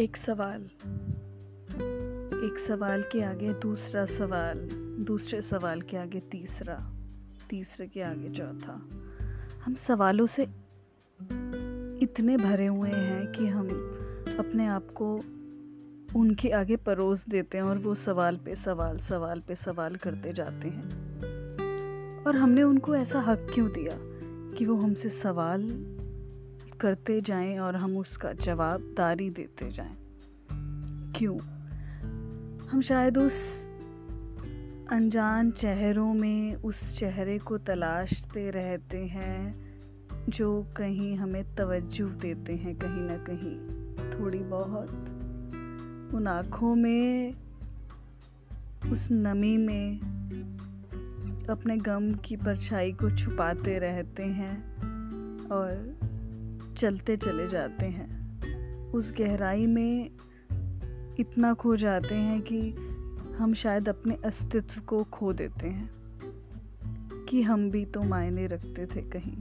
एक सवाल। एक सवाल के आगे दूसरा सवाल, दूसरे सवाल के आगे तीसरा, तीसरे के आगे चौथा। हम सवालों से इतने भरे हुए हैं कि हम अपने आप को उनके आगे परोस देते हैं और वो सवाल पे सवाल सवाल पे सवाल करते जाते हैं। और हमने उनको ऐसा हक क्यों दिया कि वो हमसे सवाल करते जाएँ और हम उसका जवाबदारी देते जाएँ? क्यों? हम शायद उस अनजान चेहरों में उस चेहरे को तलाशते रहते हैं, जो कहीं हमें तवज्जो देते हैं कहीं ना कहीं। थोड़ी बहुत उन आँखों में, उस नमी में, अपने गम की परछाई को छुपाते रहते हैं और चलते चले जाते हैं। उस गहराई में इतना खो जाते हैं कि हम शायद अपने अस्तित्व को खो देते हैं, कि हम भी तो मायने रखते थे कहीं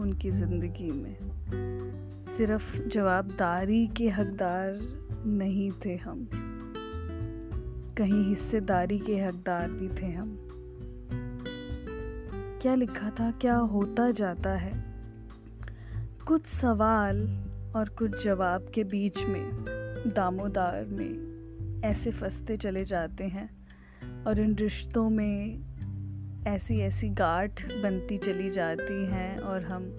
उनकी ज़िंदगी में। सिर्फ़ जवाबदारी के हकदार नहीं थे हम, कहीं हिस्सेदारी के हकदार भी थे हम। क्या लिखा था, क्या होता जाता है? कुछ सवाल और कुछ जवाब के बीच में दामोदार में ऐसे फंसते चले जाते हैं और इन रिश्तों में ऐसी ऐसी गांठ बनती चली जाती हैं और हम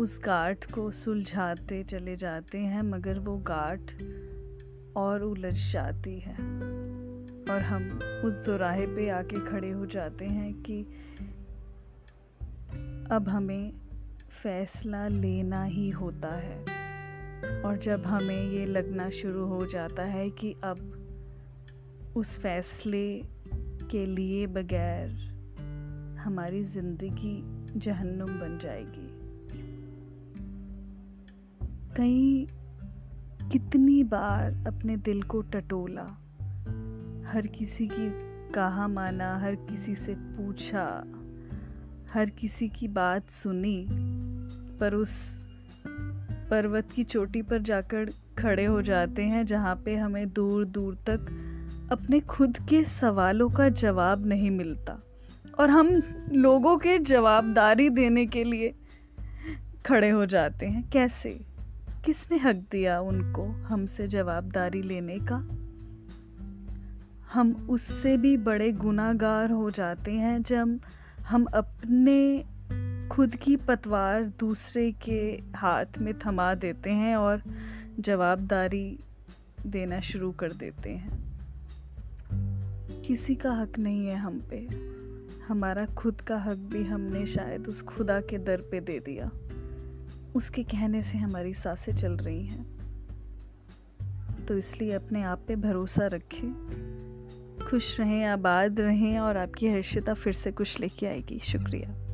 उस गांठ को सुलझाते चले जाते हैं, मगर वो गांठ और उलझ जाती है। और हम उस दोराहे पे आके खड़े हो जाते हैं कि अब हमें फैसला लेना ही होता है। और जब हमें ये लगना शुरू हो जाता है कि अब उस फैसले के लिए बगैर हमारी ज़िंदगी जहन्नुम बन जाएगी। कई कितनी बार अपने दिल को टटोला, हर किसी की कहा माना, हर किसी से पूछा, हर किसी की बात सुनी, पर उस पर्वत की चोटी पर जाकर खड़े हो जाते हैं, जहाँ पे हमें दूर दूर तक अपने खुद के सवालों का जवाब नहीं मिलता। और हम लोगों के जवाबदारी देने के लिए खड़े हो जाते हैं। कैसे? किसने हक दिया उनको हमसे जवाबदारी लेने का? हम उससे भी बड़े गुनागार हो जाते हैं जब हम अपने खुद की पतवार दूसरे के हाथ में थमा देते हैं और जवाबदारी देना शुरू कर देते हैं। किसी का हक नहीं है हम पे। हमारा खुद का हक भी हमने शायद उस खुदा के दर पे दे दिया। उसके कहने से हमारी साँसें चल रही हैं। तो इसलिए अपने आप पे भरोसा रखें। खुश रहें, आबाद रहें और आपकी हर्षिता फिर से कुछ लेके आएगी। शुक्रिया।